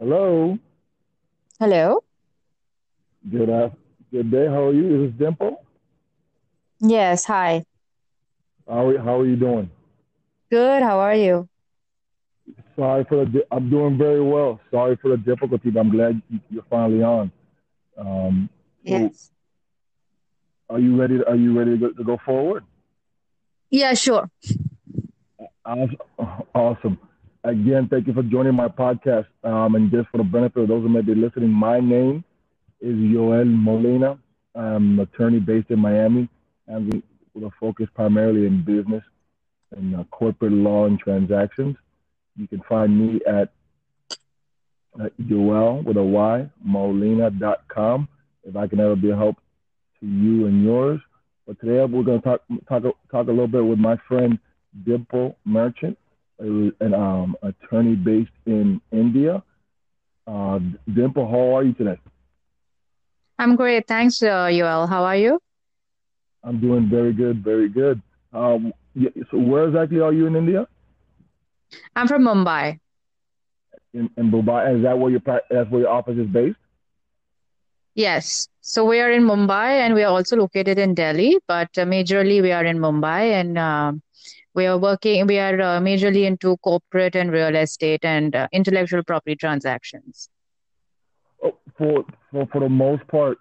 Hello. Hello. Good uh, good day. How are you? Is this Dimple? Yes, hi. How are, how are you doing? Good. How are you? Sorry for the. I'm doing very well. Sorry for the difficulty, but I'm glad you're finally on. Um, so Yes. Are you ready? To, are you ready to go, to go forward? Yeah, sure. Awesome. Again, thank you for joining my podcast. Um, and just for the benefit of those who may be listening, my name is Yoel Molina. I'm an attorney based in Miami, and with a focus primarily in business and uh, corporate law and transactions. You can find me at Yoel with a Y, Molina.com. If I can ever be a help to you and yours. But today we're going to talk talk talk a little bit with my friend Dimple Merchant, an um, attorney based in India. Uh, Dimple, how are you today? I'm great. Thanks, uh, Yoel. How are you? I'm doing very good, very good. Um, so where exactly are you in India? I'm from Mumbai. In, in Mumbai, is that where your that's where your office is based? Yes. So we are in Mumbai and we are also located in Delhi, but uh, majorly we are in Mumbai and uh, we are working, we are uh, majorly into corporate and real estate and uh, intellectual property transactions. Oh, for, for, for the most part,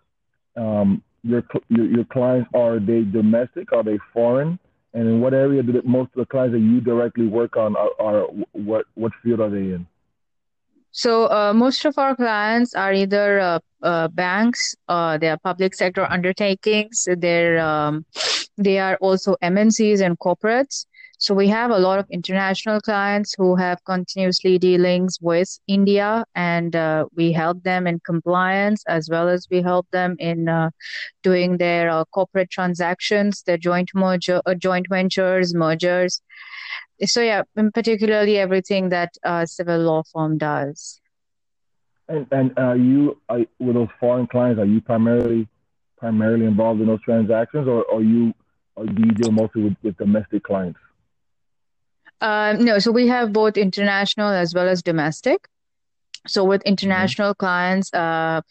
um, your, your, your clients, are they domestic? Are they foreign? And in what area do most of the clients that you directly work on are, are what, what field are they in? So uh, most of our clients are either uh, uh, banks, uh, they are public sector undertakings, they're um, they are also MNCs and corporates. So we have a lot of international clients who have continuously dealings with India, and uh, we help them in compliance as well as we help them in uh, doing their uh, corporate transactions, their joint merger, uh, joint ventures, mergers. So yeah particularly everything that a civil law firm does. And and are you are, with those foreign clients are you primarily primarily involved in those transactions or are you or do you deal mostly with, with domestic clients um, no so we have both international as well as domestic so with international mm-hmm. clients uh,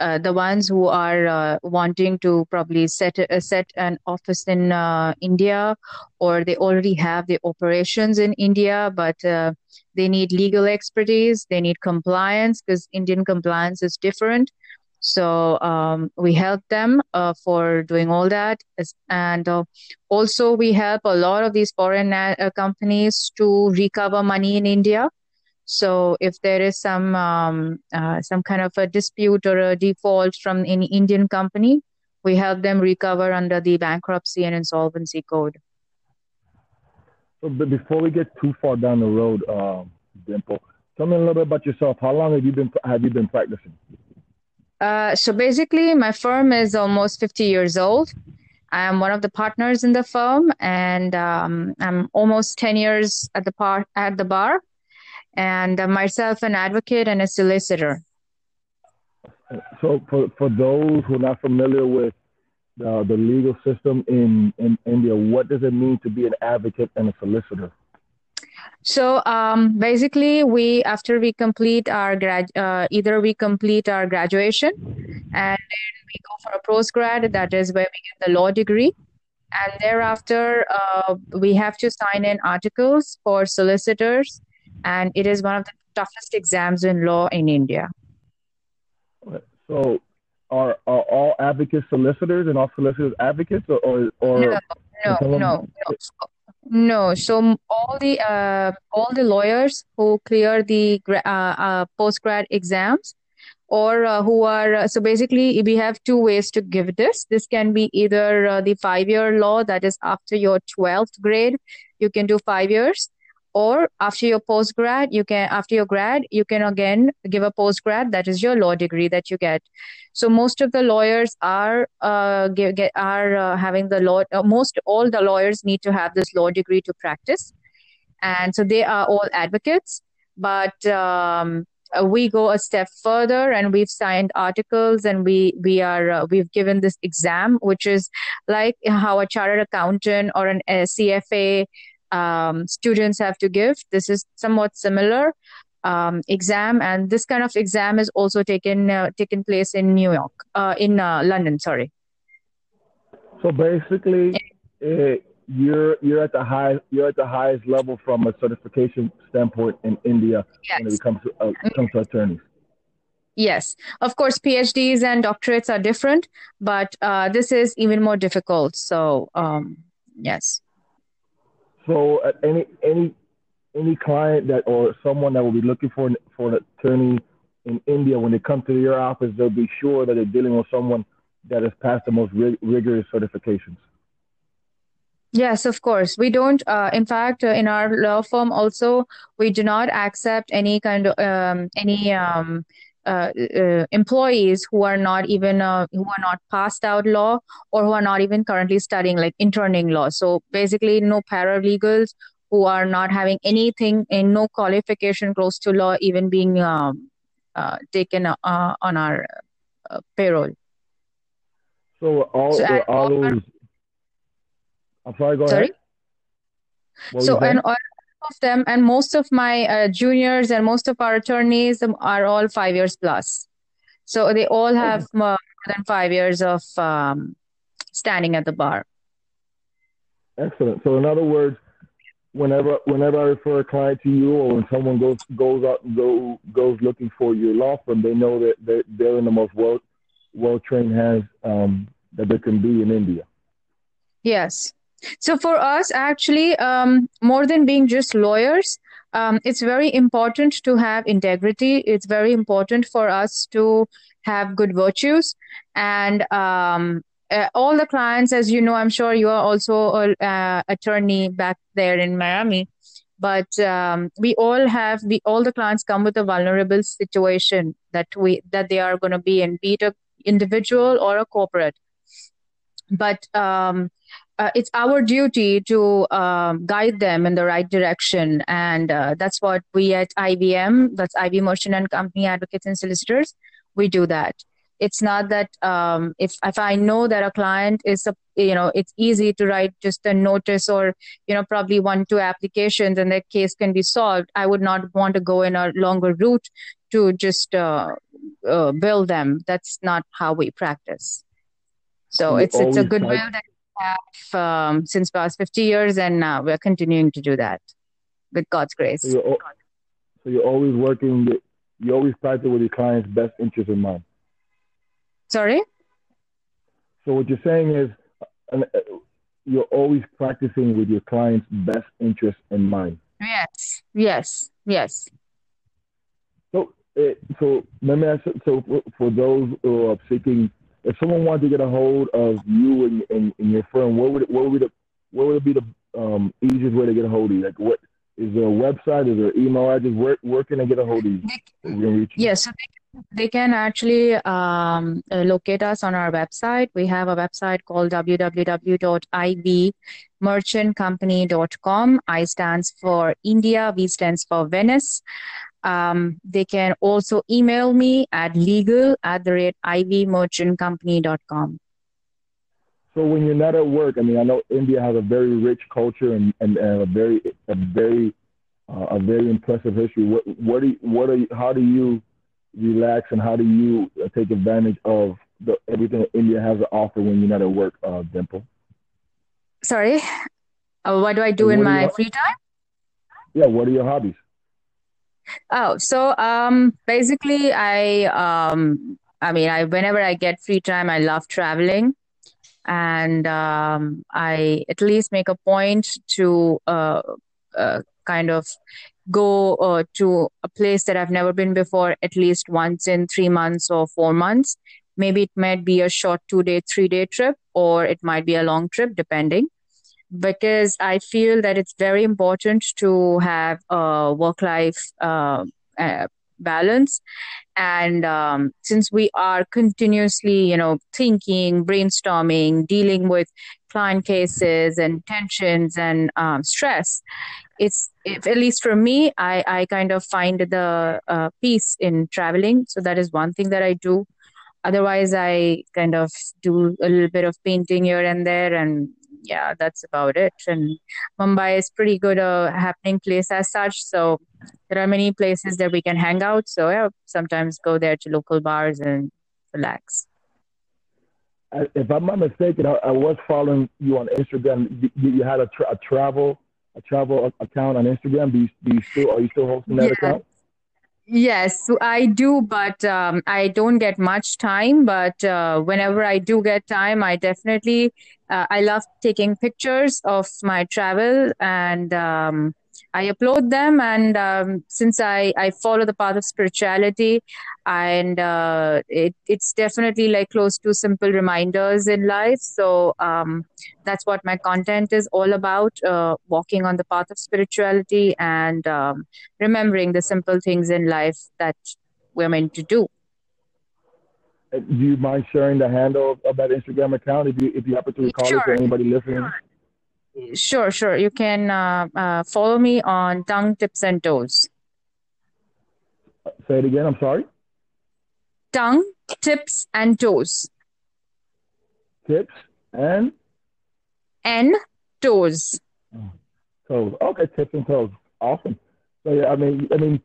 uh, the ones who are uh, wanting to probably set a, set an office in uh, india or they already have the operations in india but uh, they need legal expertise they need compliance because indian compliance is different so um, we help them uh, for doing all that and also we help a lot of these foreign companies to recover money in india so if there is some um, uh, some kind of a dispute or a default from any Indian company, we help them recover under the bankruptcy and insolvency code. So, but before we get too far down the road, um, Dimple, tell me a little bit about yourself. How long have you been have you been practicing? Uh, so basically, my firm is almost 50 years old. I am one of the partners in the firm, and um, I'm almost 10 years at the par- at the bar and uh, myself an advocate and a solicitor. So, for, for those who are not familiar with uh, the legal system in, in India, what does it mean to be an advocate and a solicitor? So um, basically, we after we complete our grad, uh, either we complete our graduation, and then we go for a postgrad. That is where we get the law degree, and thereafter uh, we have to sign in articles for solicitors and it is one of the toughest exams in law in India. So, are, are all advocates solicitors and all solicitors advocates, or, or, or no, no, no, no, no. So all the uh, all the lawyers who clear the uh, uh, post grad exams, or uh, who are uh, so basically we have two ways to give this. This can be either uh, the five year law that is after your twelfth grade, you can do five years, or after your post grad you can after your grad you can again give a post grad that is your law degree that you get. So most of the lawyers are uh, get, get, are uh, having the law uh, most all the lawyers need to have this law degree to practice. And so they are all advocates. But um, uh, we go a step further and we've signed articles and we we are uh, we've given this exam which is like how a chartered accountant or an a cfa um, students have to give. This is somewhat similar. um, exam, and this kind of exam is also taken uh, taken place in New York, uh, in uh, London. Sorry. So basically, it, you're you're at the high you're at the highest level from a certification standpoint in India yes. when it comes to uh, comes to attorneys. Yes, of course, PhDs and doctorates are different, but uh, this is even more difficult. So, um, yes. So, uh, any any any client that or someone that will be looking for an, for an attorney in India, when they come to your office, they'll be sure that they're dealing with someone that has passed the most rig- rigorous certifications. Yes, of course. We don't, uh, in fact, uh, in our law firm also, we do not accept any kind of, um, any, um, uh, uh, employees who are not even uh, who are not passed out law or who are not even currently studying like interning law. So basically no paralegals who are not having anything and no qualification close to law even being um, uh, taken uh, on our uh, payroll. So all, so all those i'm sorry go sorry? ahead so and all of them, and most of my uh, juniors and most of our attorneys are all five years plus. So they all have okay. more than five years of um, standing at the bar. Excellent. So in other words, whenever whenever I refer a client to you, or when someone goes goes out and go goes looking for your law firm, they know that they're, they're in the most well well trained hands um, that they can be in India. Yes. So for us, actually, um, more than being just lawyers, um, it's very important to have integrity. It's very important for us to have good virtues. And um, uh, all the clients, as you know, I'm sure you are also an uh, attorney back there in Miami. But um, we all have, we all the clients come with a vulnerable situation that we that they are going to be in, be it a individual or a corporate. But um, uh, it's our duty to um, guide them in the right direction. And uh, that's what we at IVM that's IV Merchant and Company Advocates and Solicitors, we do that. It's not that um, if if I know that a client is, a, you know, it's easy to write just a notice or, you know, probably one two applications and their case can be solved. I would not want to go in a longer route to just uh, uh bill them. That's not how we practice. So it's it's a good will that have um, since past 50 years, and uh, we're continuing to do that with God's grace. So you're, so you're always working, with, you always practice with your client's best interest in mind. Sorry? So what you're saying is uh, you're always practicing with your client's best interest in mind. Yes, yes, yes. So, uh, so let me ask. So, for, for those who are seeking if someone wanted to get a hold of you and, and, and your firm, what would it, what would it, what would it be the um, easiest way to get a hold of you? Like, what is there a website? Is there an email address? Where where can I get a hold of you? Yes, so they, they, can actually um, uh, locate us on our website. We have a website called www.ivmerchantcompany.com. I stands for India, V stands for Venice. Um, they can also email me at legal at the rate ivmerchantcompany.com. So when you're not at work, I mean, I know India has a very rich culture and, and, and a very a very uh, a very impressive history. What what do you, what are you, how do you relax and how do you take advantage of the, everything that India has to offer when you're not at work, uh, Dimple? Sorry, uh, what do I do in my your, free time? Yeah, what are your hobbies? Oh, so um, basically, I um, I mean, I whenever I get free time, I love traveling, and um, I at least make a point to uh, uh, kind of go uh, to a place that I've never been before at least once in three months or four months. Maybe it might be a short two day, three day trip, or it might be a long trip, depending because I feel that it's very important to have a work life uh, uh, balance. And um, since we are continuously, you know, thinking, brainstorming, dealing with client cases and tensions and um, stress, it's if, at least for me, I, I kind of find the uh, peace in traveling. So that is one thing that I do. Otherwise, I kind of do a little bit of painting here and there and yeah, that's about it. And Mumbai is pretty good a uh, happening place as such. So there are many places that we can hang out. So yeah, sometimes go there to local bars and relax. If I'm not mistaken, I, I was following you on Instagram. You, you had a, tra- a, travel a travel account on Instagram. Do you, do you still are you still hosting that yeah. account? Yes, I do, but um, I don't get much time. But uh, whenever I do get time, I definitely uh, I love taking pictures of my travel and um, I upload them. And um, since I, I follow the path of spirituality, and uh, it, it's definitely like close to simple reminders in life. So um, that's what my content is all about uh, walking on the path of spirituality and um, remembering the simple things in life that we're meant to do. Uh, do you mind sharing the handle of that Instagram account if you if you happen to recall sure. it for anybody listening? Sure, sure. Sure. You can uh, uh, follow me on Tongue Tips and Toes. Say it again. I'm sorry. Tongue Tips and Toes. Tips and and toes. Toes. Okay, tips and toes. Awesome. So yeah, I mean, I mean,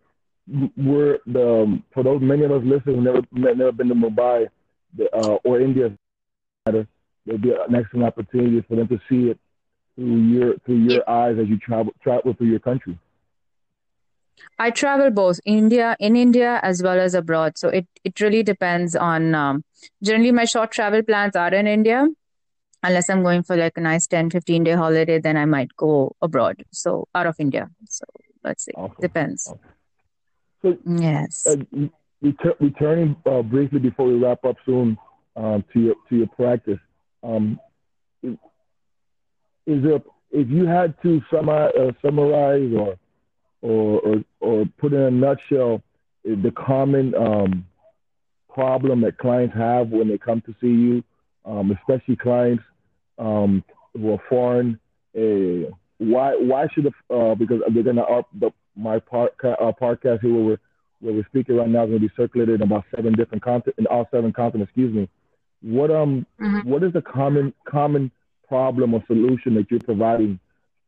we're the um, for those many of us listeners who never never been to Mumbai the, uh, or India, there'll be an excellent opportunity for them to see it through your through your eyes as you travel travel through your country. I travel both India in India as well as abroad. So it, it really depends on um, generally my short travel plans are in India. Unless I'm going for like a nice 10, 15 day holiday, then I might go abroad. So out of India. So let's see. Awesome. Depends. Awesome. So, yes. Uh, ret- returning uh, briefly before we wrap up soon um, to your to your practice, um, is, there if you had to summa, uh, summarize or, or or or put in a nutshell the common um, problem that clients have when they come to see you, um, especially clients um, who are foreign. Uh, why why should the, uh, because they're gonna up the my part, uh, podcast here where we're, where we're speaking right now is going to be circulated in about seven different content in all seven continents. Excuse me. What um mm-hmm. what is the common common problem or solution that you're providing?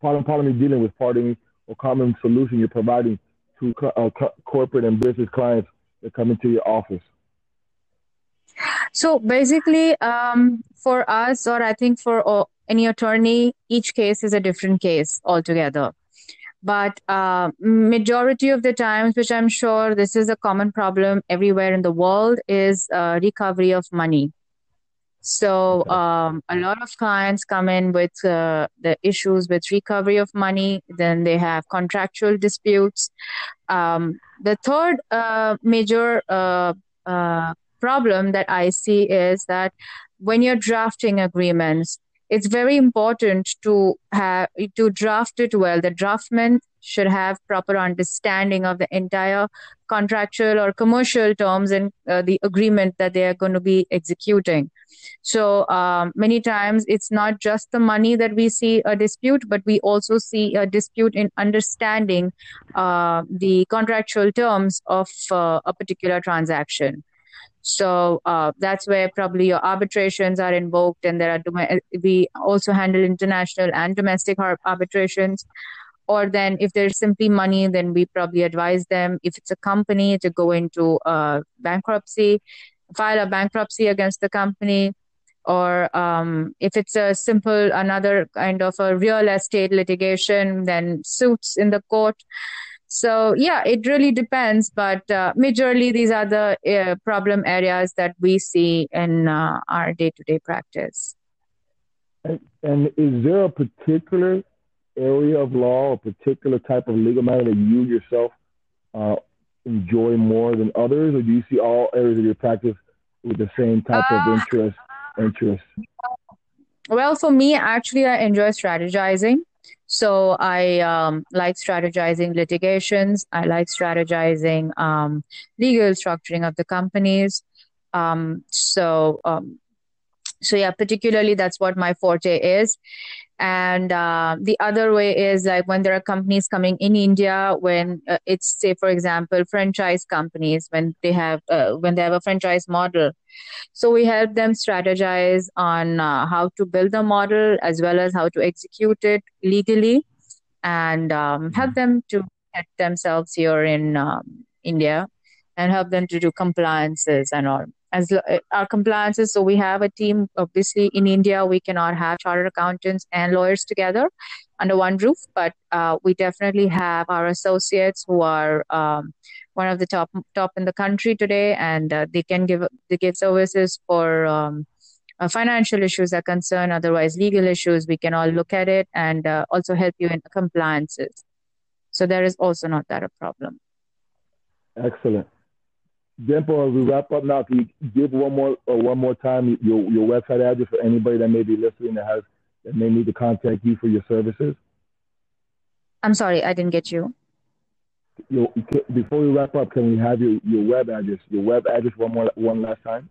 Pardon, pardon me, dealing with pardon or common solution you're providing to uh, co- corporate and business clients that come into your office. So basically, um, for us, or I think for uh, any attorney, each case is a different case altogether but uh, majority of the times which i'm sure this is a common problem everywhere in the world is uh, recovery of money so um, a lot of clients come in with uh, the issues with recovery of money then they have contractual disputes. Um, the third uh, major uh, uh, problem that i see is that when you're drafting agreements it's very important to have to draft it well. The draftman should have proper understanding of the entire contractual or commercial terms in uh, the agreement that they are going to be executing so um, many times it's not just the money that we see a dispute but we also see a dispute in understanding uh, the contractual terms of uh, a particular transaction so uh, that's where probably your arbitrations are invoked, and there are we also handle international and domestic arbitrations. Or then, if there's simply money, then we probably advise them if it's a company to go into uh, bankruptcy, file a bankruptcy against the company, or um, if it's a simple another kind of a real estate litigation, then suits in the court. So yeah, it really depends, but uh, majorly these are the uh, problem areas that we see in uh, our day-to-day practice. And, and, is there a particular area of law, a particular type of legal matter that you yourself uh, enjoy more than others, or do you see all areas of your practice with the same type of uh, interest? Interest. Well, for me, actually, I enjoy strategizing. So I um, like strategizing litigations. I like strategizing um, legal structuring of the companies. Um, so um, so yeah, particularly that's what my forte is and uh, the other way is like when there are companies coming in india when uh, it's say for example franchise companies when they have uh, when they have a franchise model so we help them strategize on uh, how to build the model as well as how to execute it legally and um, help them to get themselves here in um, India and help them to do compliances and all. As uh, our compliances, so we have a team. Obviously, in India, we cannot have chartered accountants and lawyers together under one roof, but uh, we definitely have our associates who are um, one of the top top in the country today, and uh, they can give they give services for. Um, uh, financial issues are concerned, otherwise legal issues, we can all look at it and uh, also help you in compliances. So there is also not that a problem. Excellent. Dimple, as we wrap up now, can you give one more or uh, one more time your your website address for anybody that may be listening that has that may need to contact you for your services? I'm sorry, I didn't get you. Your, before we wrap up, can we have your, your web address? Your web address one more one last time.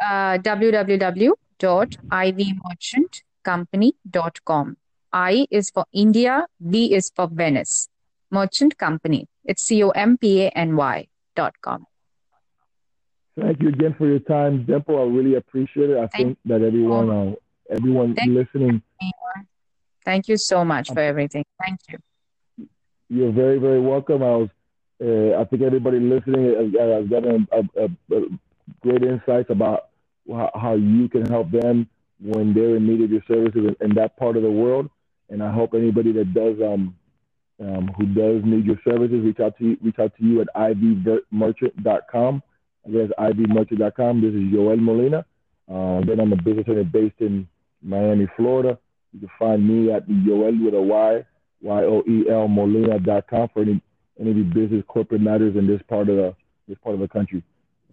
Uh, www.ivmerchantcompany.com. I is for India, V is for Venice. Merchant Company. It's C O M P A N Y dot com. Thank you again for your time, Dimple. I really appreciate it. I Thank think that everyone, uh, everyone Thank listening. Thank you so much for everything. Thank you. You're very, very welcome. I was, uh, I think everybody listening has gotten a, a, a, great insights about how, how, you can help them when they're in need of your services in, in, that part of the world. And I hope anybody that does, um, um, who does need your services, reach out to you, reach out to you at ivmerchant.com. Again, it's ivmerchant.com. This is Yoel Molina. Uh, then I'm a business owner based in Miami, Florida. You can find me at Yoel with a Y, Y-O-E-L Molina.com for any any business corporate matters in this part of the this part of the country.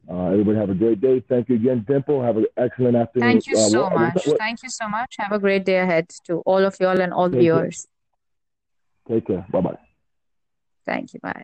Uh, everybody have a great day. Thank you again, Dimple. Have an excellent afternoon. Thank you uh, so what, much. What, Thank you so much. Have a great day ahead to all of y'all and all viewers. Care. Take care. Bye bye. Thank you. Bye.